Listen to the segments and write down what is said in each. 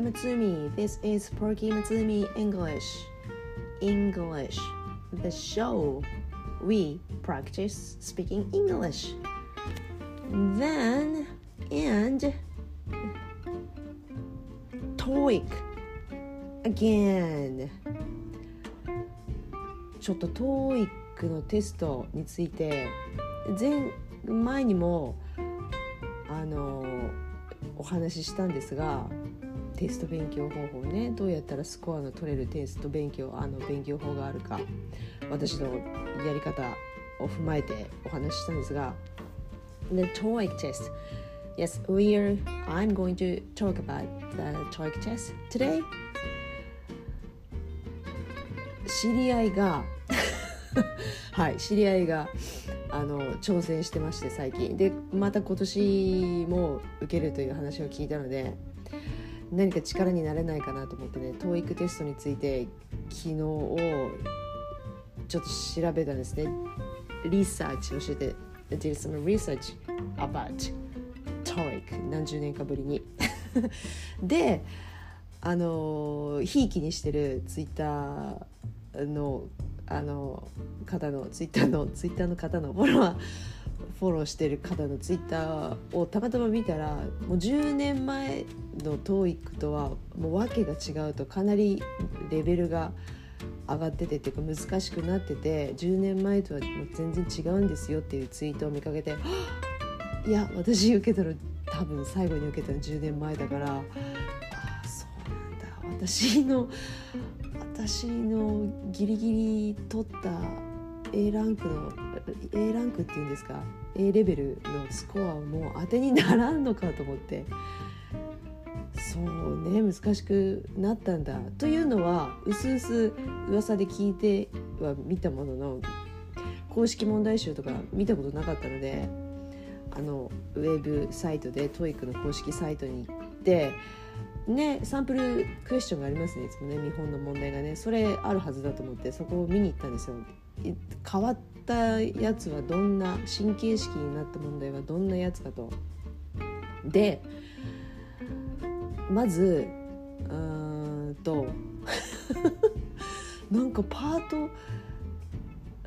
I'm Matsumi. This is Porky Matsumi English. English, the show. We practice speaking English. Then, and TOEIC again. ちょっと TOEIC のテストについて前前にもあのお話ししたんですがテスト勉強方法ね。どうやったらスコアの取れるテスト勉強あの勉強法があるか。私のやり方を踏まえてお話ししたんですが。The TOEIC test. Yes, we are I'm going to talk about the TOEIC test today. 知り合いが はい知り合いがあの挑戦してまして最近。でまた今年も受けるという話を聞いたので。何か力になれないかなと思ってね TOEIC テストについて昨日をちょっと調べたんですね。リサーチをして。Did some research about TOEIC 何十年かぶりに。であのひいきにしてるツイッターのあの方のツイッターのツイッターの方のフォロワーフォローしてる方のツイッターをたまたま見たらもう10年前の TOEIC とはもう訳が違うとかなりレベルが上がっててっていうか難しくなってて10年前とはもう全然違うんですよっていうツイートを見かけていや私受けたの多分最後に受けたの10年前だからああそうなんだ。私の私のギリギリ取った A ランクの A ランクっていうんですか A レベルのスコアも当てにならんのかと思って。そうね難しくなったんだ。というのはうすうす噂で聞いては見たものの公式問題集とか見たことなかったのであのウェブサイトで TOEIC の公式サイトに行ってねサンプルクエスチョンがありますねいつもね見本の問題がね。それあるはずだと思ってそこを見に行ったんですよ。変わったやつはどんな神経式になった問題はどんなやつかと。でまずうんと なんかパート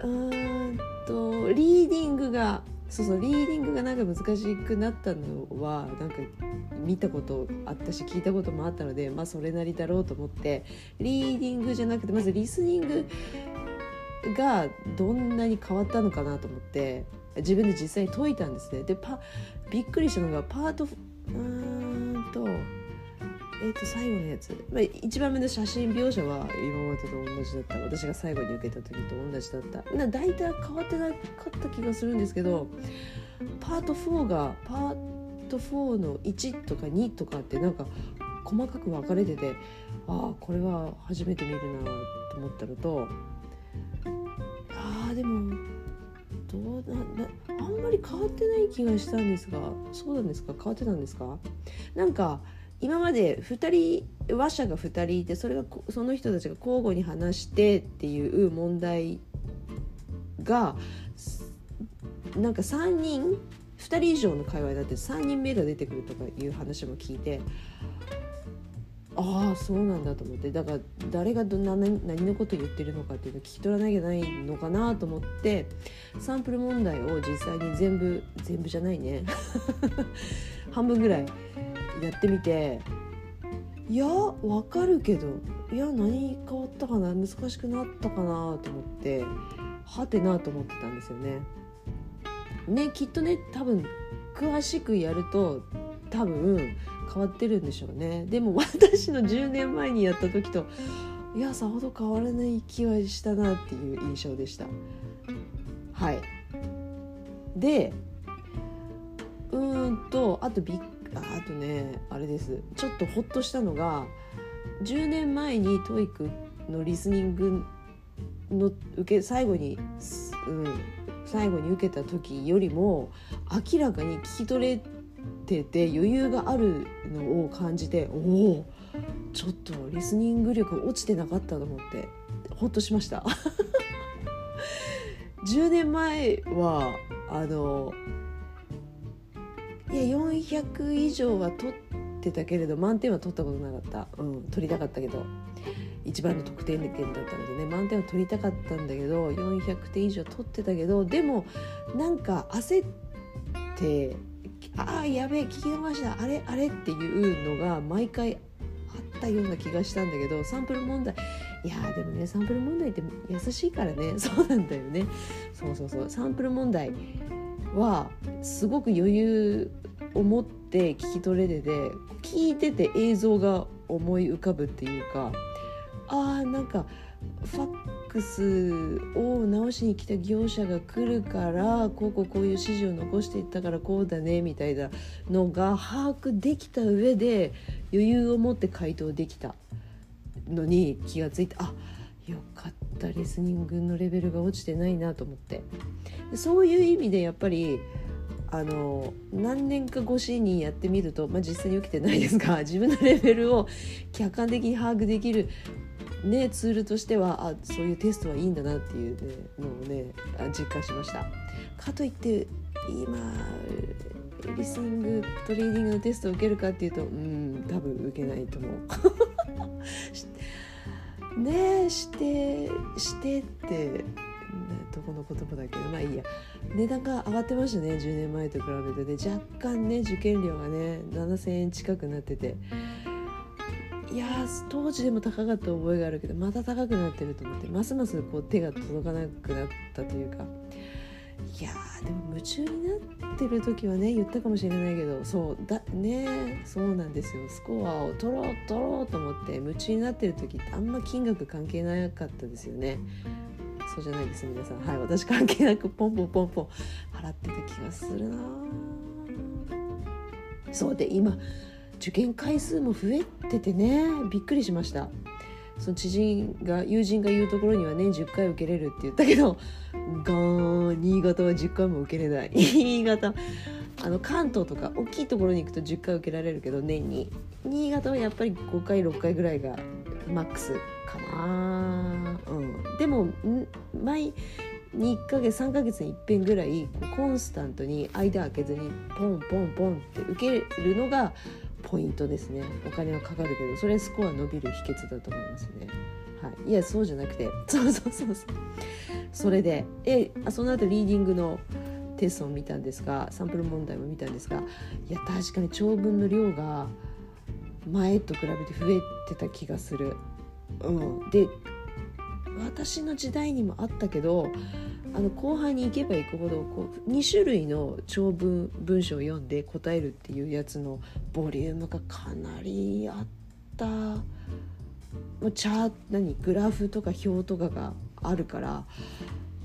うんとリーディングがそうそうリーディングがなんか難しくなったのはなんか見たことあったし聞いたこともあったのでまあそれなりだろうと思ってリーディングじゃなくてまずリスニングがどんなに変わったのかなと思って自分で実際に解いたんですね。でパびっくりしたのがパートうーんとえー、と最後のやつ、まあ、一番目の写真描写は今までと同じだった。私が最後に受けた時と同じだった。な大体変わってなかった気がするんですけどパート4がパート4の1とか2とかってなんか細かく分かれててああこれは初めて見るなと思ったのとああでもどうななあんまり変わってない気がしたんですがそうなんですか？変わってたんですか？なんか今まで2人話者が2人いてそれがその人たちが交互に話してっていう問題がなんか3人2人以上の会話になって3人目が出てくるとかいう話も聞いてああそうなんだと思ってだから誰がど何何のこと言ってるのかっていうの聞き取らなきゃないのかなと思ってサンプル問題を実際に全部全部じゃないね。半分ぐらい。やってみて。いやわかるけど。いや何変わったかな？難しくなったかな？と思って。はてなと思ってたんですよね。ねきっとね多分詳しくやると多分変わってるんでしょうね。でも 私の10年前にやった時といやさほど変わらない気はしたなっていう印象でした。はい。でうーんとあとびっあとねあれです。ちょっとほっとしたのが10年前に TOEIC のリスニングの受け最後に、うん、最後に受けた時よりも明らかに聞き取れてて余裕があるのを感じておおちょっとリスニング力落ちてなかったと思ってほっとしました。10年前はあのいや400以上は取ってたけれど満点は取ったことなかった、うん、取りたかったけど。一番の得点点だったのでね満点は取りたかったんだけど400点以上取ってたけどでもなんか焦ってああやべえ聞き逃したあれあれっていうのが毎回あったような気がしたんだけどサンプル問題いやでもねサンプル問題って優しいからね。そうなんだよね。そうそうそう。サンプル問題はすごく余裕を持って聞き取れてて聞いてて映像が思い浮かぶっていうかあーなんかファックスを直しに来た業者が来るからこうこうこういう指示を残していったからこうだねみたいなのが把握できた上で余裕を持って回答できたのに気がついてあよかったリスニングのレベルが落ちてないなと思って。そういう意味でやっぱりあの何年か越しにやってみると、まあ、実際に起きてないですが 自分のレベルを客観的に把握できる、ね、ツールとしてはあそういうテストはいいんだなっていう、ね、のをね実感しました。かといって今リスニングとリーディングのテストを受けるかっていうとうん多分受けないと思う。ねえしてしてってどこの言葉だけどまあいいや。値段が上がってましたね10年前と比べてね。若干ね受験料がね7,000円近くなってて。いや当時でも高かった覚えがあるけどまた高くなってると思ってますますこう手が届かなくなったというか。いやでも夢中になってる時はね言ったかもしれないけどそうだねそうなんですよ。スコアを取ろう取ろうと思って夢中になってる時ってあんま金額関係なかったですよね。そうじゃないです皆さん。はい私関係なくポンポンポンポン。払ってた気がするな。そうで今受験回数も増えててね。びっくりしました。その知人が友人が言うところには年10回受けれるって言ったけどガーン新潟は10回も受けれない。新潟。あの関東とか大きいところに行くと10回受けられるけど年に。新潟はやっぱり5回6回ぐらいがマックス。かな、うん、でも毎1ヶ月3ヶ月に一遍ぐらいコンスタントに間空けずにポンポンポンって受けるのがポイントですね。お金はかかるけどそれスコア伸びる秘訣だと思いますね。はい、いやそうじゃなくてそうそうそう。そうそれでえその後リーディングのテストを見たんですがサンプル問題も見たんですがいや確かに長文の量が前と比べて増えてた気がする。うん、で私の時代にもあったけどあの後半に行けば行くほどこう2種類の長文文章を読んで答えるっていうやつのボリュームがかなりあった。チャー何グラフとか表とかがあるから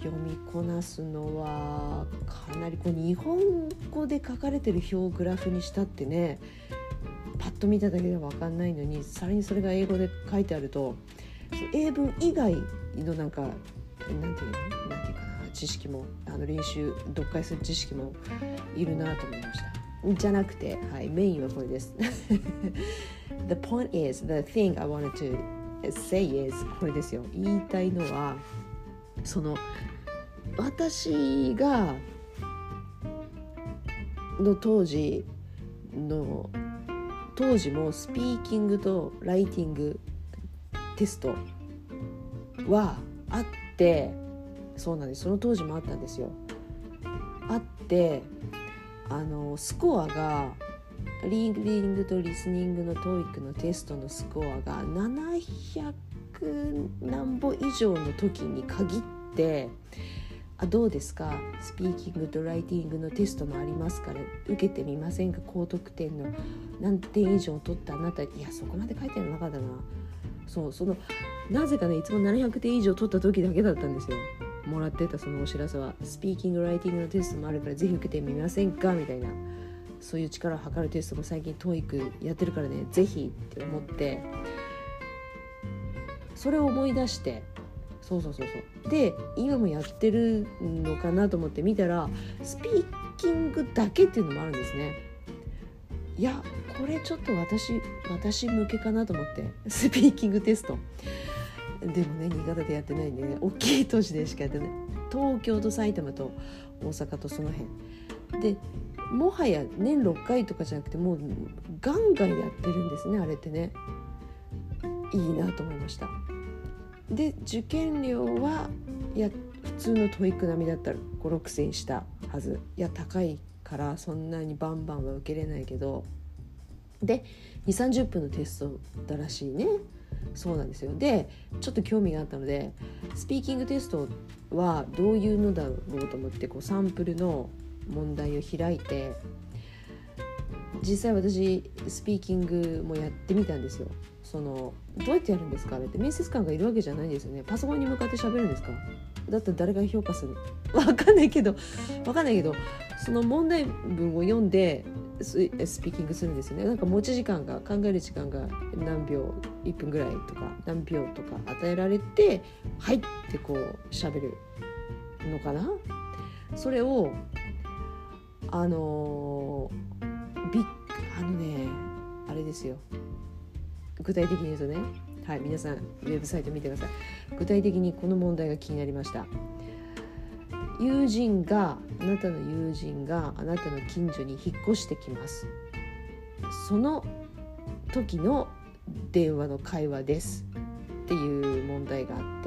読みこなすのはかなりこう日本語で書かれてる表をグラフにしたってねパッと見ただけでは分かんないのにさらにそれが英語で書いてあると英文以外のなんかなんていうの？なんていうかな知識もあの練習読解する知識もいるなと思いました。じゃなくて、はい、メインはこれです。the point is, the thing I wanted to say is これですよ。言いたいのはその私がの当時の当時もスピーキングとライティングテストはあってそうなんですその当時もあったんですよ。あってあのスコアがリーディングとリスニングの TOEIC のテストのスコアが700何歩以上の時に限ってあどうですか？スピーキングとライティングのテストもありますから受けてみませんか？高得点の何点以上取ったあなたいやそこまで書いてなかったな。そうそのなぜかねいつも700点以上取った時だけだったんですよ。もらってたそのお知らせは。スピーキングライティングのテストもあるからぜひ受けてみませんか？みたいな。そういう力を測るテストも最近 TOEIC やってるからねぜひって思って。それを思い出してそうそうそうそう。で今もやってるのかなと思って見たらスピーキングだけっていうのもあるんですね。いやこれちょっと私私向けかなと思って。スピーキングテスト。でもね新潟でやってないんでね大きい都市でしかやってない。東京と埼玉と大阪とその辺。でもはや年6回とかじゃなくてもうガンガンやってるんですねあれってね。いいなと思いました。で受験料はいや普通の TOEIC 並みだったら5,6,000円したはず。いや高いからそんなにバンバンは受けれないけど。で2 3 0分のテストだらしいね。そうなんですよ。でちょっと興味があったのでスピーキングテストはどういうのだろうと思ってこうサンプルの問題を開いて実際私スピーキングもやってみたんですよ。そのどうやってやるんですかあれって面接官がいるわけじゃないんですよね。パソコンに向かって喋るんですか？だったら誰が評価する？わかんないけどわかんないけどその問題文を読んでスピーキングするんですよね。なんか持ち時間が考える時間が何秒1分ぐらいとか何秒とか与えられて「はい」ってこう喋るのかな？それをあのびあのねあれですよ。具体的に言うとねはい皆さんウェブサイト見てください。具体的にこの問題が気になりました。友人があなたの友人があなたの近所に引っ越してきます。その時の電話の会話です。っていう問題があっ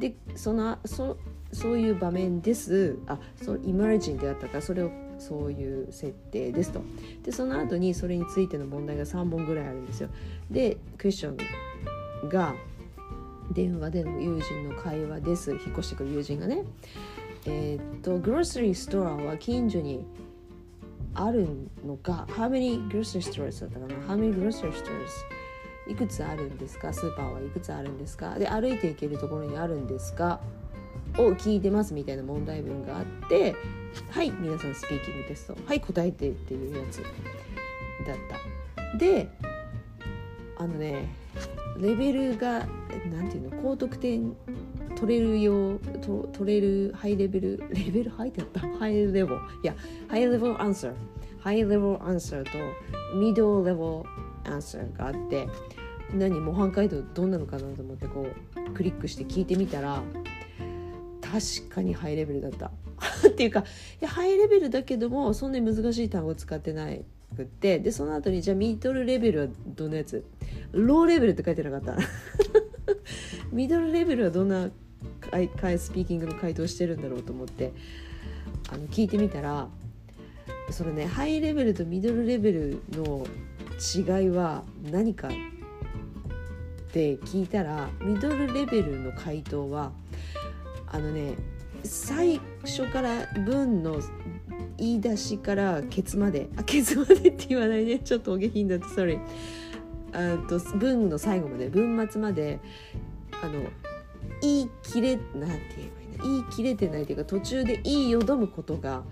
て。でそのそそういう場面です。あそのイマージンであったか。らそれをそういう設定ですと。でその後にそれについての問題が3本ぐらいあるんですよ。でクエスチョンが電話での友人の会話です。引っ越してくる友人がね。えー、っとグロッサリーストアは近所にあるのか。How many grocery stores だったかな。How many grocery stores いくつあるんですか？スーパーはいくつあるんですか？で歩いて行けるところにあるんですかを聞いてますみたいな問題文があってはい皆さんスピーキングテストはい答えてっていうやつだった。であのねレベルがなんていうの高得点取れるようと取れるハイレベルレベルハイってやった？ハイレベルいやハイレベルアンサーハイレベルアンサーとミドルレベルアンサーがあって何模範解答どんなのかなと思ってこうクリックして聞いてみたら確かにハイレベルだった。っていうかいやハイレベルだけどもそんなに難しい単語使ってないくってでその後にじゃあミドルレベルはどんなやつ？ローレベルって書いてなかった。ミドルレベルはどんなスピーキングの回答してるんだろうと思ってあの聞いてみたらそれねハイレベルとミドルレベルの違いは何かって聞いたらミドルレベルの回答はあのね最初から文の言い出しからケツまであケツまでって言わないね。ちょっとお下品だと sorry あ文の最後まで文末まであの言い切れなんて言えばいいな言い切れてないというか途中で言いよどむことが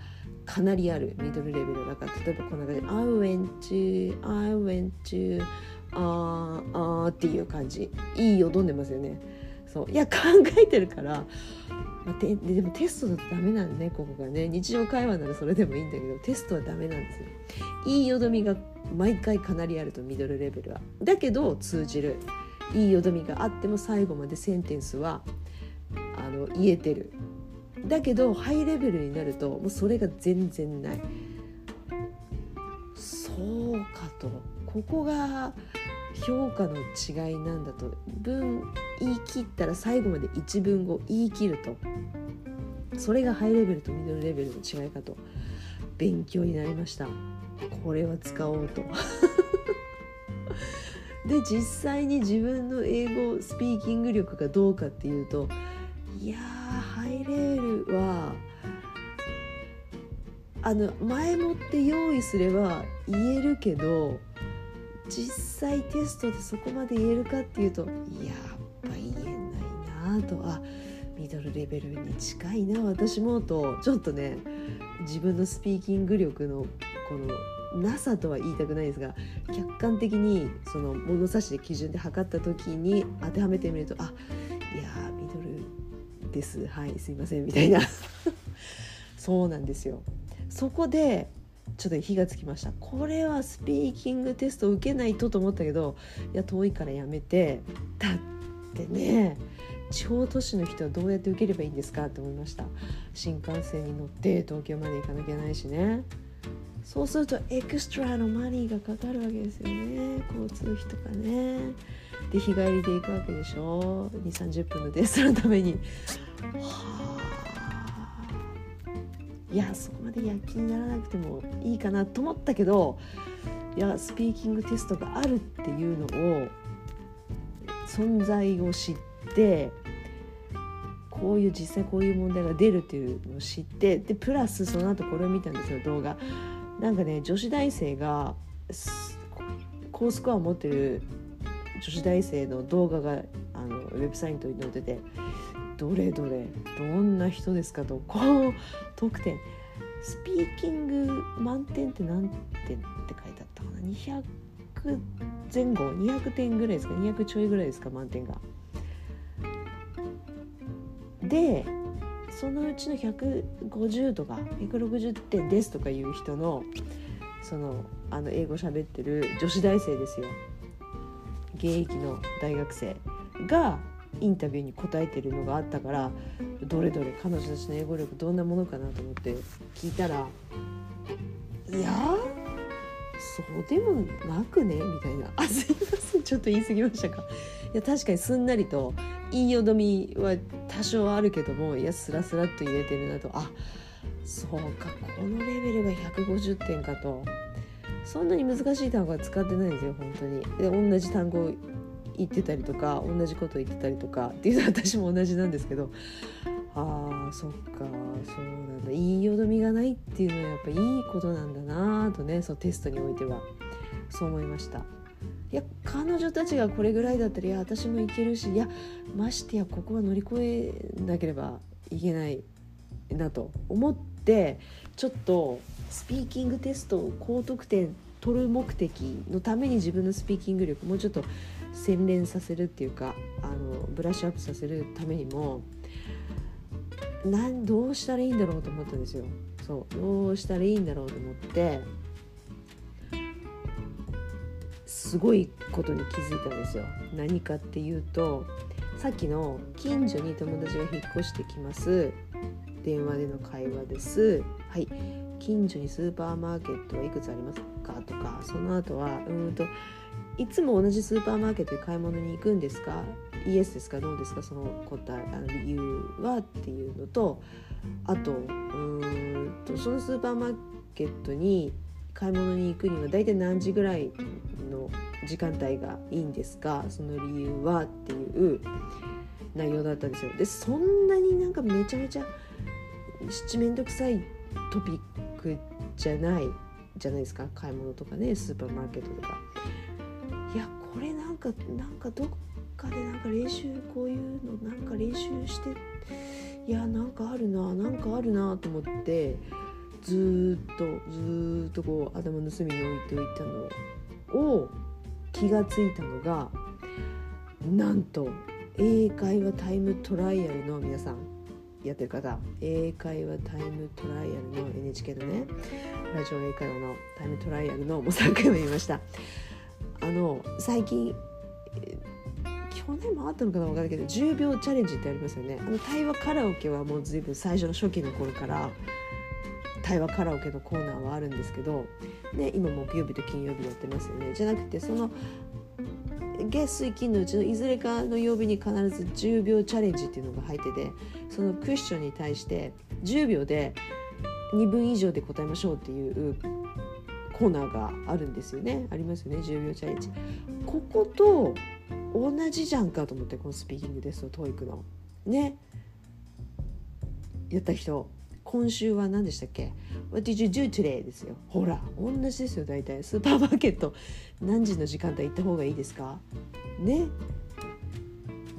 かなりある。ミドルレベルだから。例えばこんな感じで「I went to I went to あーあー」っていう感じ。言いよどんでますよね。そう。いや考えてるから。まあ、ででもテストだとダメなんねここがね。日常会話ならそれでもいいんだけどテストはダメなんですよ。いいよどみが毎回かなりあるとミドルレベルは。だけど通じる。いいよどみがあっても最後までセンテンスはあの言えてる。だけどハイレベルになるともうそれが全然ない。そうかと。ここが評価の違いなんだと文言い切ったら最後まで一文語言い切ると。それがハイレベルとミドルレベルの違いかと勉強になりました。これは使おうと。で実際に自分の英語スピーキング力がどうかっていうといやハイレベルはあの前もって用意すれば言えるけど実際テストでそこまで言えるかっていうとやっぱ言えないなと。あミドルレベルに近いな私もとちょっとね自分のスピーキング力のこのなさとは言いたくないですが客観的にその物差しで基準で測った時に当てはめてみるとあいやミドルです。はいすいませんみたいな。そうなんですよ。そこでちょっと火がつきました。これはスピーキングテスト受けないとと思ったけどいや遠いからやめて。だってね地方都市の人はどうやって受ければいいんですかって思いました。新幹線に乗って東京まで行かなきゃいけないしね。そうするとエクストラのマニーがかかるわけですよね。交通費とかね。で日帰りで行くわけでしょ。2 3 0分のテストのために。はあ。いやそこまで躍起にならなくてもいいかなと思ったけどいやスピーキングテストがあるっていうのを存在を知ってこういう実際こういう問題が出るっていうのを知ってでプラスその後これを見たんですよ動画。なんかね女子大生が高スコアを持ってる女子大生の動画があのウェブサイトに載っててどれどれどんな人ですかとこう得点スピーキング満点って何点って書いてあったかな。200前後？200点ぐらいですか？200ちょいぐらいですか？満点が。でそのうちの150とか160点ですとかいう人のそのあの英語喋ってる女子大生ですよ。現役の大学生がインタビューに答えてるのがあったからどれどれ彼女たちの英語力どんなものかなと思って聞いたら「いやそうでもなくね」みたいな「あすいません。ちょっと言い過ぎましたか」いや確かにすんなりと言いよどみは多少あるけどもいやスラスラっと言えてるなと。あそうか。このレベルが150点かと。そんなに難しい単語は使ってないんですよ本当に。で同じ単語言ってたりとか同じこと言ってたりとかっていうのは私も同じなんですけどあーそっかそうなんだ。言いよどみがないっていうのはやっぱいいことなんだなとねそうテストにおいては。そう思いました。いや彼女たちがこれぐらいだったらいや私もいけるしいやましてやここは乗り越えなければいけないなと思ってちょっとスピーキングテストを高得点取る目的のために自分のスピーキング力もうちょっと洗練させるっていうかあのブラッシュアップさせるためにもなんどうしたらいいんだろうと思ったんですよ。そうどうしたらいいんだろうと思ってすごいことに気づいたんですよ。何かっていうとさっきの近所に友達が引っ越してきます電話での会話ですはい。近所にスーパーマーケットはいくつありますか？とかその後はうんといつも同じスーパーマーケットで買い物に行くんですか？イエスですか？どうですか？その答えあの理由はっていうのとあとうんとそのスーパーマーケットに買い物に行くには大体何時ぐらいの時間帯がいいんですか？その理由はっていう内容だったんですよ。でそんなになんかめちゃめちゃ七面倒くさいトピックじゃないじゃないですか買い物とかねスーパーマーケットとか。いやこれなんかなんかどっかでなんか練習こういうのなんか練習していやなんかあるななんかあるなと思ってずっとずっとこう頭の隅に置いておいたのを気がついたのがなんと英会話タイムトライアルの皆さんやってる方英会話タイムトライアルの NHK のねラジオ英会話のタイムトライアルのもう3回も言いました。あの最近去年もあったのかな分かるけど10秒チャレンジってありますよね。あの対話カラオケはもう随分最初の初期の頃から対話カラオケのコーナーはあるんですけど、ね、今木曜日と金曜日やってますよね。じゃなくてその月水金のうちのいずれかの曜日に必ず10秒チャレンジっていうのが入っててそのクッションに対して10秒で2分以上で答えましょうっていうコーナーがあるんですよね。ありますよね。10秒チャレンジ。ここと同じじゃんかと思ってこのスピーキングテスト TOEIC の。ね。やった人。今週は何でしたっけ？What did you do today? ですよ。ほら同じですよ大体。スーパーマーケット何時の時間帯行った方がいいですか？ね？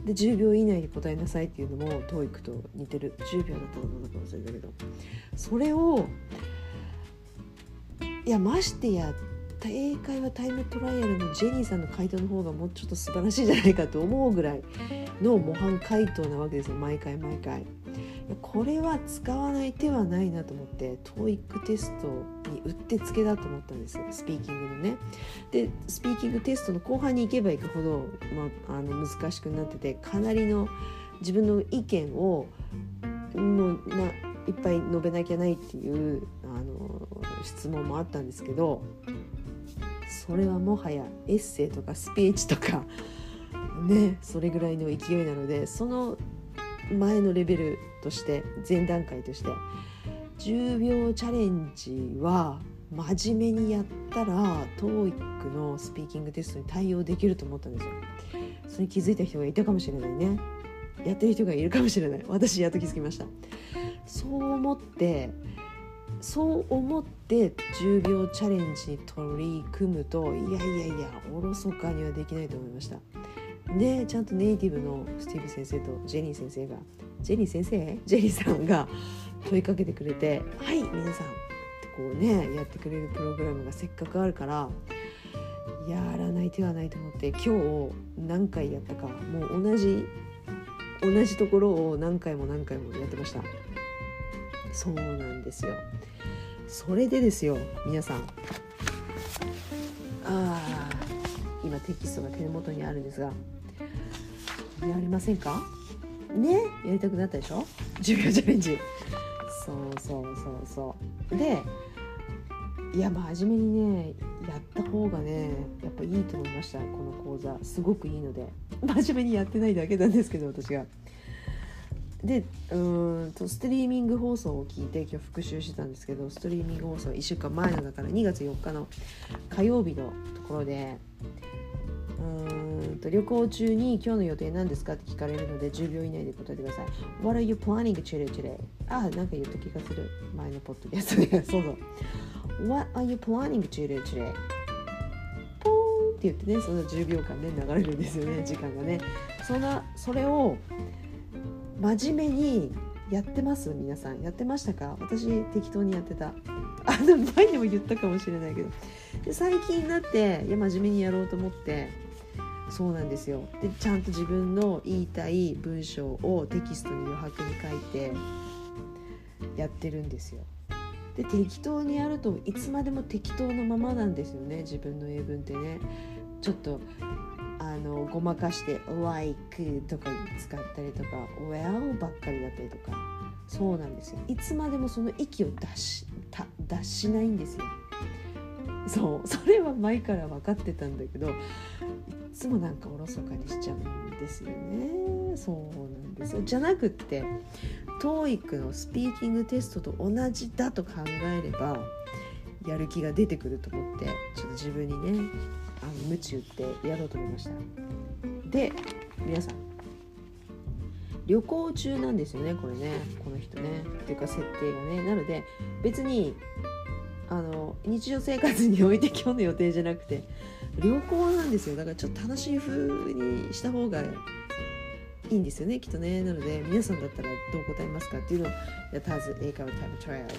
で10秒以内に答えなさいっていうのも TOEIC と似てる。10秒だったのか忘れたけど。それをいやましてや英会話タイムトライアルのジェニーさんの回答の方がもうちょっと素晴らしいじゃないかと思うぐらいの模範回答なわけですよ。毎回毎回。これは使わない手はないなと思って TOEIC テストにうってつけだと思ったんですスピーキングのね。でスピーキングテストの後半に行けば行くほど、まあ、あの難しくなっててかなりの自分の意見をもうないっぱい述べなきゃないっていうあの質問もあったんですけどそれはもはやエッセイとかスピーチとかねそれぐらいの勢いなのでその前のレベルとして前段階として10秒チャレンジは真面目にやったら TOEIC のスピーキングテストに対応できると思ったんですよ。それに気づいた人がいたかもしれないね。やってる人がいるかもしれない 私やっと気づきましたそう思ってそう思って10秒チャレンジに取り組むといやいやいやおろそかにはできないと思いましたでちゃんとネイティブのスティーブ先生とジェニー先生がジェニー先生？ジェニーさんが問いかけてくれて「はい皆さん」ってこうねやってくれるプログラムがせっかくあるからやらない手はないと思って今日何回やったかもう同じ同じところを何回も何回もやってました。そうなんですよ。それでですよ皆さん。ああ今テキストが手元にあるんですがやりませんか？ねやりたくなったでしょ？10秒チャレンジ。そうそうそうそう。でいや真面目にねやった方がねやっぱいいと思いました。この講座。すごくいいので。真面目にやってないだけなんですけど私が。でうんとストリーミング放送を聞いて今日復習してたんですけどストリーミング放送1週間前のだから2月4日の火曜日のところでうんと旅行中に今日の予定何ですかって聞かれるので10秒以内で答えてください。What are you planning today? today? あ、なんか言った気がする。前のポッドキャストで。そうそう。What are you planning to do today? ポーンって言ってねその10秒間ね流れるんですよね時間がねそんなそれを真面目にやってます皆さんやってましたか？私適当にやってたあの前にも言ったかもしれないけどで最近になっていや真面目にやろうと思ってそうなんですよ。でちゃんと自分の言いたい文章をテキストに余白に書いてやってるんですよ。で適当にやるといつまでも適当のままなんですよね。自分の英文ってね。ちょっとあのごまかして「like」とか使ったりとか「well」ばっかりだったりとか。そうなんですよ。いつまでもその息を出した出しないんですよ。そう。それは前から分かってたんだけどつもなんかおろそかにしちゃうんですよね。そう。なんですよじゃなくって TOEIC のスピーキングテストと同じだと考えればやる気が出てくると思ってちょっと自分にねあの鞭打ってやろうと思いましたで皆さん。旅行中なんですよね。これね。この人ねっていうか設定がねなので別にあの日常生活において今日の予定じゃなくて旅行なんですよ。だからちょっと楽しい風にした方がいいんですよねきっとね。なので皆さんだったらどう答えますかっていうのをやったはず英会話タイムトライアル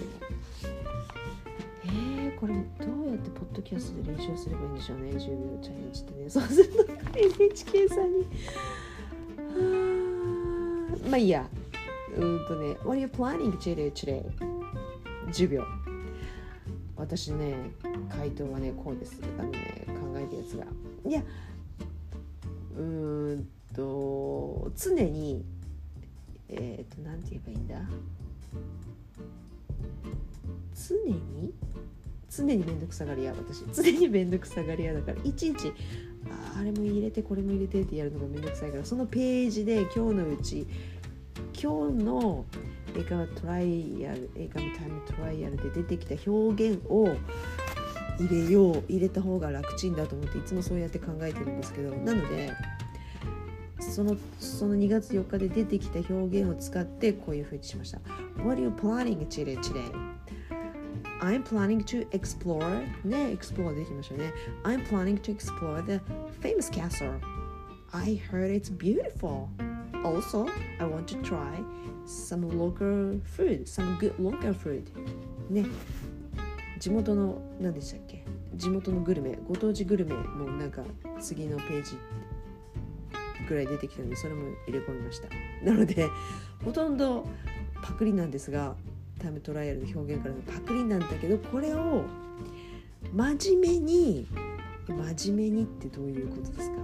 えー、これどうやってポッドキャストで練習すればいいんでしょうね。10秒チャレンジってね。そうすると NHK さんにまあいいや。うんとね What are you planning today? today? 10秒。私ね回答はねこうです。あのね考えたやつがいやうんと常にえっ、ー、と何て言えばいいんだ？常に？常に面倒くさがり屋私。常に面倒くさがり屋だから。いちいちああれも入れてこれも入れてってやるのが面倒くさいから。そのページで今日のうち今日の映画トライアル映画のタイムトライアルで出てきた表現を入れよう入れた方が楽ちんだと思っていつもそうやって考えてるんですけどなのでそのその2月4日で出てきた表現を使ってこういうふうにしました。What are you planning today? I'm planning to explore ね、explore できましたね。I'm planning to explore the famous castle. I heard it's beautiful. Also, I want to try some local food, some good local food. ね、地元の何でしたっけ地元のグルメ、ご当地グルメもなんか次のページぐらい出てきたのでそれも入れ込みました。なのでほとんどパクリなんですがタイムトライアルの表現からのパクリなんだけどこれを真面目に真面目にってどういうことですか？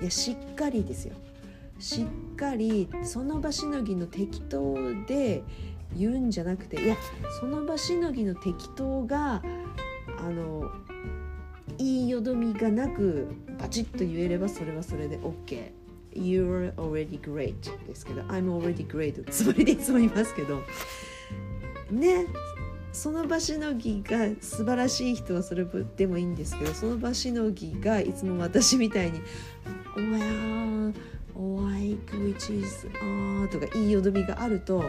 いやしっかりですよ。しっかりその場しのぎの適当で言うんじゃなくていやその場しのぎの適当があのいいよどみがなくバチッと言えればそれはそれで OK。You're already great ですけど。I'm already great つもりでいつも言いますけど。ね。その場しのぎが素晴らしい人はそれでもいいんですけどその場しのぎがいつも私みたいに「Well like which is あ」とかいいよどみがあると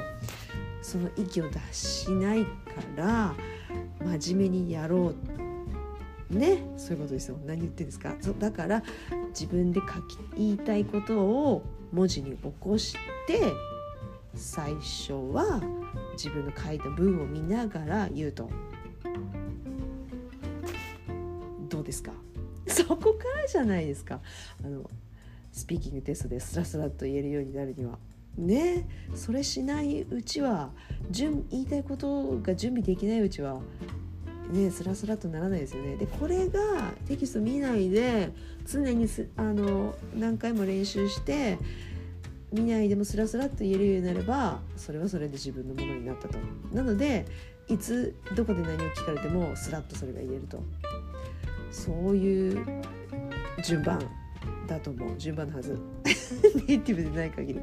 その息を出しないから真面目にやろう。ねそういうことですよ。何言ってんですか？だから自分で書き言いたいことを文字に起こして最初は自分の書いた文を見ながら言うと。どうですか？そこからじゃないですか。あのスピーキングテストでスラスラと言えるようになるには。ねそれしないうちは準言いたいことが準備できないうちはねスラスラとならないですよね。でこれがテキスト見ないで常にすあの何回も練習して見ないでもスラスラと言えるようになればそれはそれで自分のものになったと。なのでいつどこで何を聞かれてもスラッとそれが言えると。そういう順番だと思う。順番のはず。ネイティブでない限り。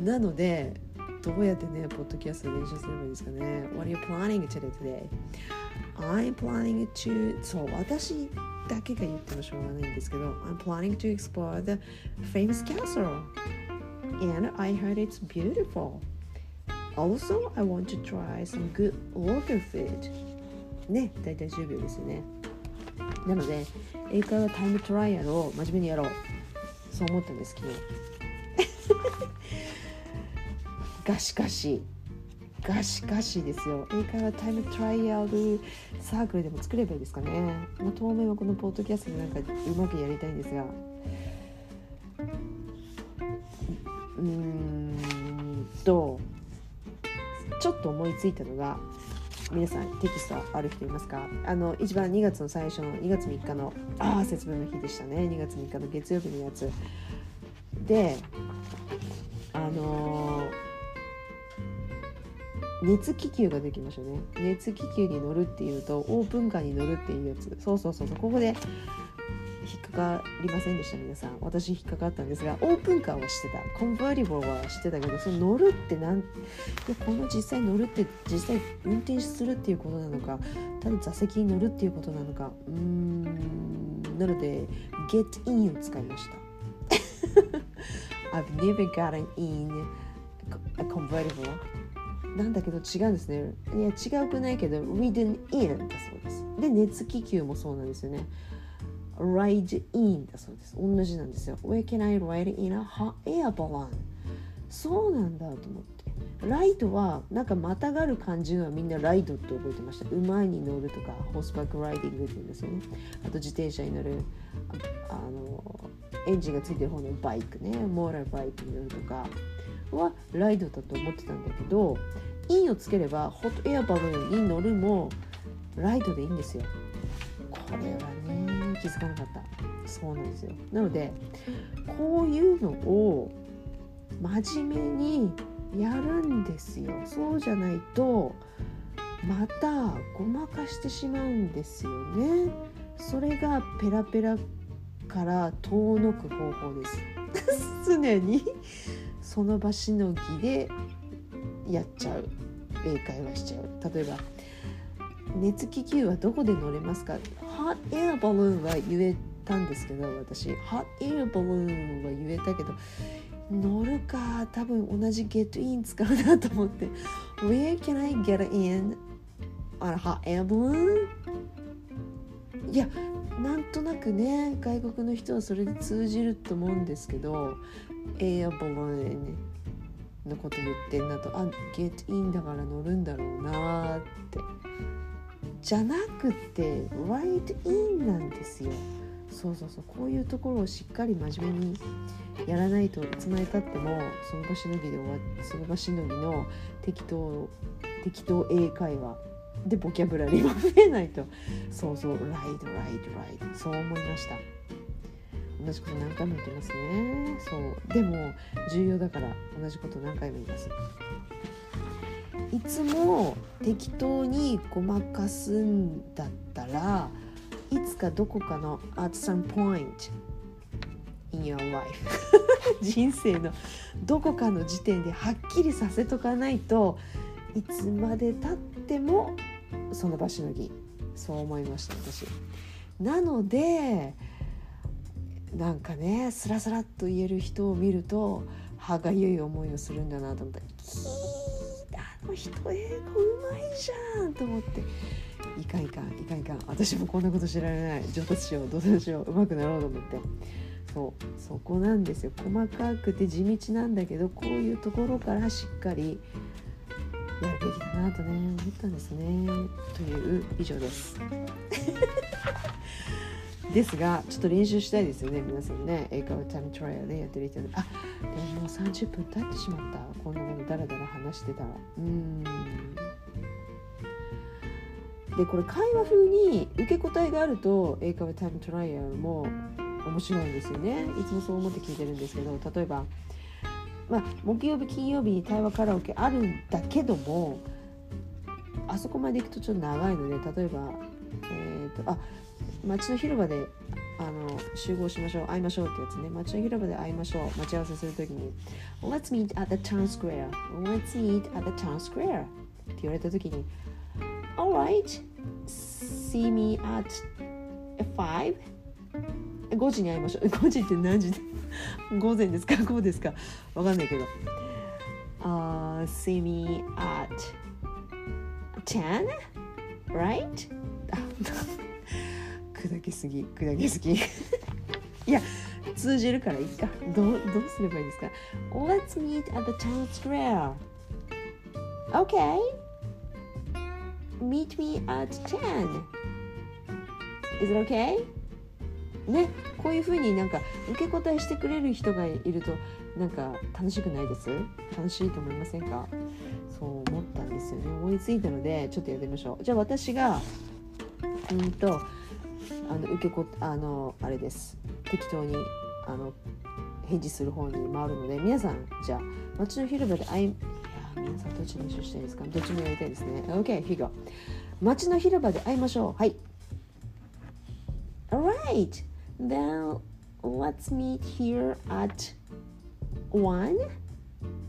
なのでどうやってねポッドキャストで練習すればいいですかね。What are you planning to do today? I'm planning to そう私だけが言ってもしょうがないんですけど I'm planning to explore the famous castle and I heard it's beautiful. Also, I want to try some good local food. ね、だいたい10秒ですよね。なので、英会話タイムトライアルを真面目にやろう。そう思ったんです、昨日。がしかし、 がしかしですよ。英会話タイムトライアルサークルでも作ればいいですかね。まあ、当面はこのポッドキャストでなんかうまくやりたいんですが。うーんとちょっと思いついたのが皆さんテキストある人いますか？あの一番2月の最初の2月3日のああ節分の日でしたね2月3日の月曜日のやつであのー、熱気球ができましたね。熱気球に乗るっていうとオープンカーに乗るっていうやつ。そうそうそうそう。ここで引っかかりませんでした皆さん。私引っかかったんですがオープンカーはしてた。コンバーティブルはしてたけどその乗るってなんでこの実際乗るって実際運転するっていうことなのかただ座席に乗るっていうことなのかうーん。なので get in を使いました。I've never gotten in a convertible. なんだけど違うんですね。いや違うくないけど ridden in だそうです。で熱気球もそうなんですよね。ride in だそうです。同じなんですよ。Where can I ride in a hot air balloon? そうなんだと思って。ライドはなんかまたがる感じはみんなライドって覚えてました。馬に乗るとかホースバックライディングって言うんですよね。あと自転車に乗るあのエンジンがついてる方のバイクね。モーラーバイクに乗るとか。はライドだと思ってたんだけどインをつければホットエアバルーンに乗るもライドでいいんですよ。これはね気づかなかった。そうなんですよ。なのでこういうのを真面目にやるんですよ。そうじゃないとまたごまかしてしまうんですよね。それがペラペラから遠のく方法です。常に。その場しのぎでやっちゃう英会話しちゃう。例えば熱気球はどこで乗れますか？Hot air balloon は言えたんですけど私。Hot air balloon は言えたけど乗るか多分同じ get in 使うなと思って。Where can I get in on a hot air balloon? いやなんとなくね外国の人はそれで通じると思うんですけどエアバロンのこと言ってんなと。あ get in だから乗るんだろうなって。じゃなくて right in なんですよ。そうそうそう。こういうところをしっかり真面目にやらないといつまでたってもその場しのぎで終わその場しのぎの適当適当英会話。でボキャブラリーも増えないと。そうそう。ライドライドライド。そう思いました。同じこと何回も言ってますね。そう。でも重要だから同じこと何回も言います。いつも適当にごまかすんだったらいつかどこかの at some point in your life 人生のどこかの時点ではっきりさせとかないといつまでたってもその場しのぎ。そう思いました私。なのでなんかねスラスラっと言える人を見ると歯がゆい思いをするんだなと思ったあの人英語うまいじゃんと思っていかんいかんいかいかん私もこんなこと知られない。上達しようどうしよううまくなろうと思ってそうそこなんですよ。細かくて地道なんだけどこういうところからしっかりやるべきだなとね思ったんですね。という以上です。ですがちょっと練習したいですよね皆さんね。英会話タイムトライアルでやってる人で。あでももう30分経ってしまった。こんなものダラダラ話してたら。うん。でこれ会話風に受け答えがあると英会話タイムトライアルも面白いんですよね。いつもそう思って聞いてるんですけど例えばまあ、木曜日金曜日に対話カラオケあるんだけどもあそこまで行くとちょっと長いので例えば、えーと、あ街の広場であの集合しましょう会いましょうってやつね。街の広場で会いましょう待ち合わせするときに Let's meet at the town square. Let's meet at the town square. って言われたときに Alright see me at 5 5時に会いましょう。5時って何時？で 午前ですか？午後ですか？わかんないけど。Uh, see me at 10? Right? 砕けすぎ砕けすぎ。いや通じるからいいか。どうどうすればいいですか？Let's meet at the town square. Okay. Meet me at 10 Is it okay? ねこういうふうになんか受け答えしてくれる人がいるとなんか楽しくないです？楽しいと思いませんか？そう思ったんですよね。思いついたのでちょっとやってみましょう。じゃあ私がうんとあの受けこあのあれです。適当にあの返事する方に回るので皆さんじゃあ街の広場で会いいや皆さんどっち練習したいですか？どっちもやりたいですね。OK ヒゴ街の広場で会いましょう。はい。Alright. Then let's meet here at one.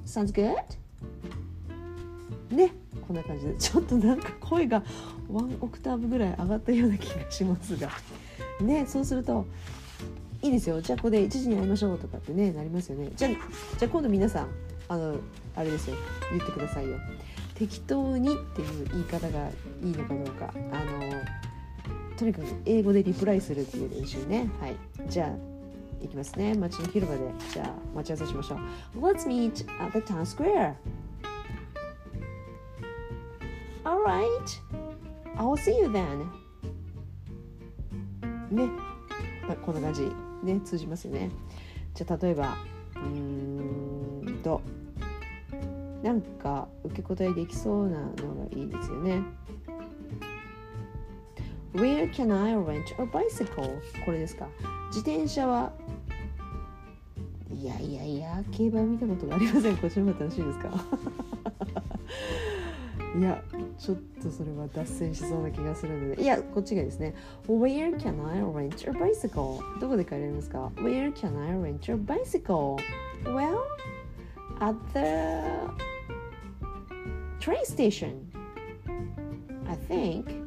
Sounds good? ね、こんな感じでちょっとなんか声がワンオクターブぐらい上がったような気がしますがね、そうするといいですよ。じゃあここで1時に会いましょうとかってねなりますよね。じゃじゃあ今度皆さんあのあれですよ言ってくださいよ。適当にっていう言い方がいいのかどうかあのとにかく英語でリプライするっていう練習ね。はい。じゃあ、行きますね。街の広場で。じゃあ、待ち合わせしましょう。Let's meet at the town square. Alright. I'll see you then. ね。こんな感じ。ね、通じますよね。じゃあ、例えば、うーんと、なんか受け答えできそうなのがいいですよね。Where can I rent a bicycle? これですか自転車はいやいやいや競馬見たことがありませんこっちの方が楽しいですか？いやちょっとそれは脱線しそうな気がするので。いやこっちがですね。Where can I rent a bicycle? どこで借りれますか？Where can I rent a bicycle? Well, at the train station I think.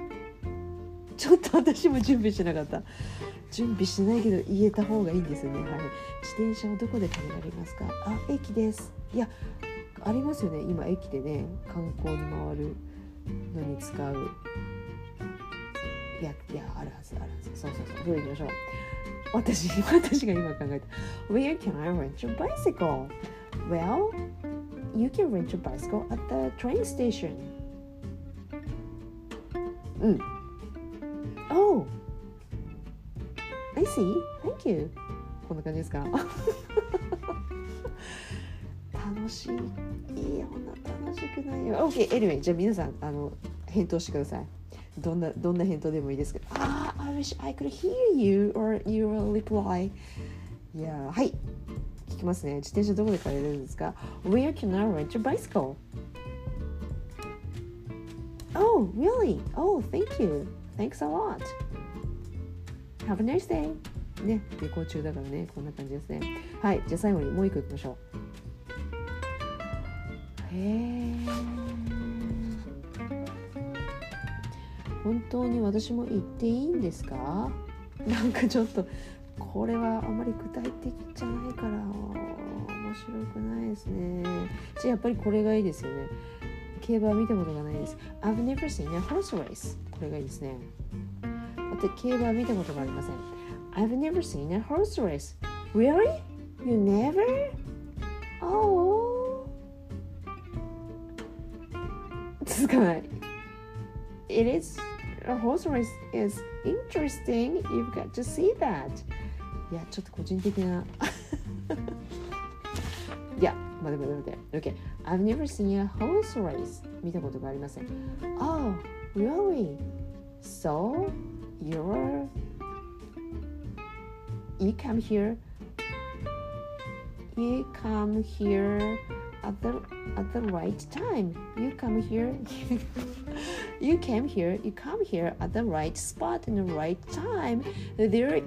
ちょっと私も準備しなかった。準備しないけど言えた方がいいんですよね。はい。自転車はどこで借りられますか？あ駅です。いやありますよね今駅でね観光に回るのに使ういやいやあるはずあるはずそうそうそうどれ行きましょう私私が今考えた Where can I rent your bicycle? Well, you can rent your bicycle at the train station うん Oh! I see. Thank you. こんな感じですか楽しい。いや、こんな楽しくないよ。OK, anyway, じゃあ皆さん、あの、返答してください。どんな、どんな返答でもいいですけど。あ、I wish I could hear you or your reply. いやーはい聞きますね自転車どこで借りれるんですか？Where can I rent your bicycle? Oh really? Oh thank you Thanks a lot Have a nice day ね旅行中だからねこんな感じですねはいじゃあ最後にもう一個いきましょう本当に私も行っていいんですか？なんかちょっとこれはあまり具体的じゃないから面白くないですね。じゃあやっぱりこれがいいですよね。競馬は見たことがないです。I've never seen a horse race これがいいですね。私競馬は見たことがありません。I've never seen a horse race Really? You never? Oh. 続かない It is a horse race is interesting you've got to see that いやちょっと個人的ないや待って待って待って OK I've never seen a horse race 見たことがありません Oh really so you're you come here you come here at the at the right time you come here you came here you come here at the right spot in the right time there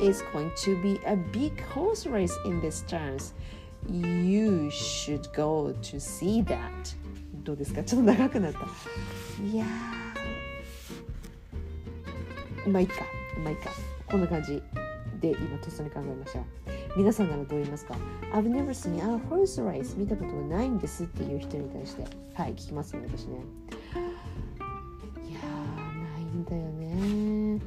is going to be a big horse race in this chance you should go to see that どうですかちょっと長くなったいやーまあいいかまあいいかこんな感じで今とっさに考えました 皆さんならどう言いますか？I've never seen a horse race 見たことがないんですっていう人に対して。はい聞きますね私ね。いやないんだよね。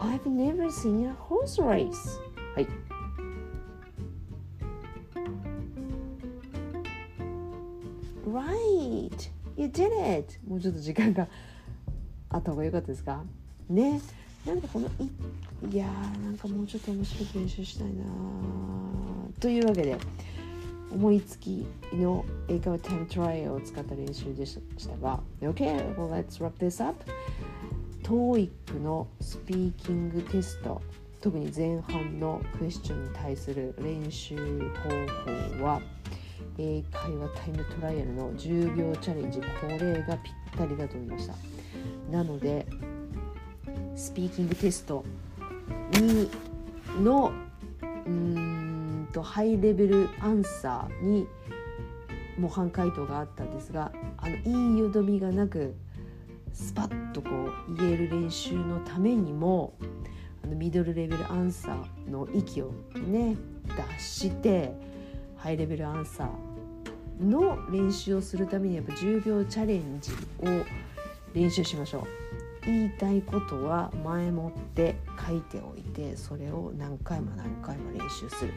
I've never seen a horse race はい。Right you did it もうちょっと時間があった方が良かったですか？ね。なんかこのいいやーなんかもうちょっと面白く練習したいなというわけで思いつきの英会話タイムトライを使った練習でしたが OK, well let's wrap this up TOEIC のスピーキングテスト特に前半のクエスチョンに対する練習方法は英会話タイムトライアルの10秒チャレンジこれがぴったりだと思いました。なのでスピーキングテストにのうんとハイレベルアンサーに模範回答があったんですがあのいいよどみがなくスパッとこう言える練習のためにもあのミドルレベルアンサーの息をね出してハイレベルアンサーの練習をするためにやっぱ10秒チャレンジを練習しましょう。言いたいことは前もって書いておいてそれを何回も何回も練習する。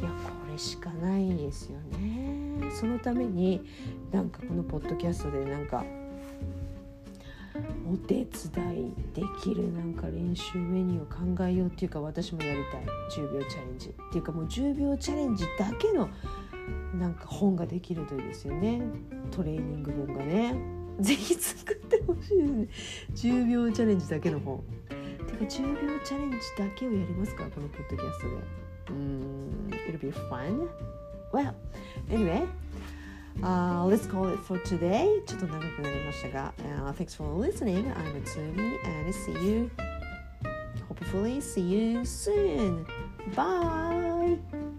いやこれしかないですよね。そのためになんかこのポッドキャストでなんかお手伝いできるなんか練習メニューを考えようっていうか私もやりたい。10秒チャレンジ。っていうかもう10秒チャレンジだけのなんか本ができるといいですよね。トレーニング本がね。ぜひ作ってほしいですね10秒チャレンジだけの本てか10秒チャレンジだけをやりますかこのポッドキャストでうん it'll be fun well anyway Uh, let's call it for today ちょっと長くなりましたが、uh, Thanks for listening I'm Atsumi and see you hopefully see you soon bye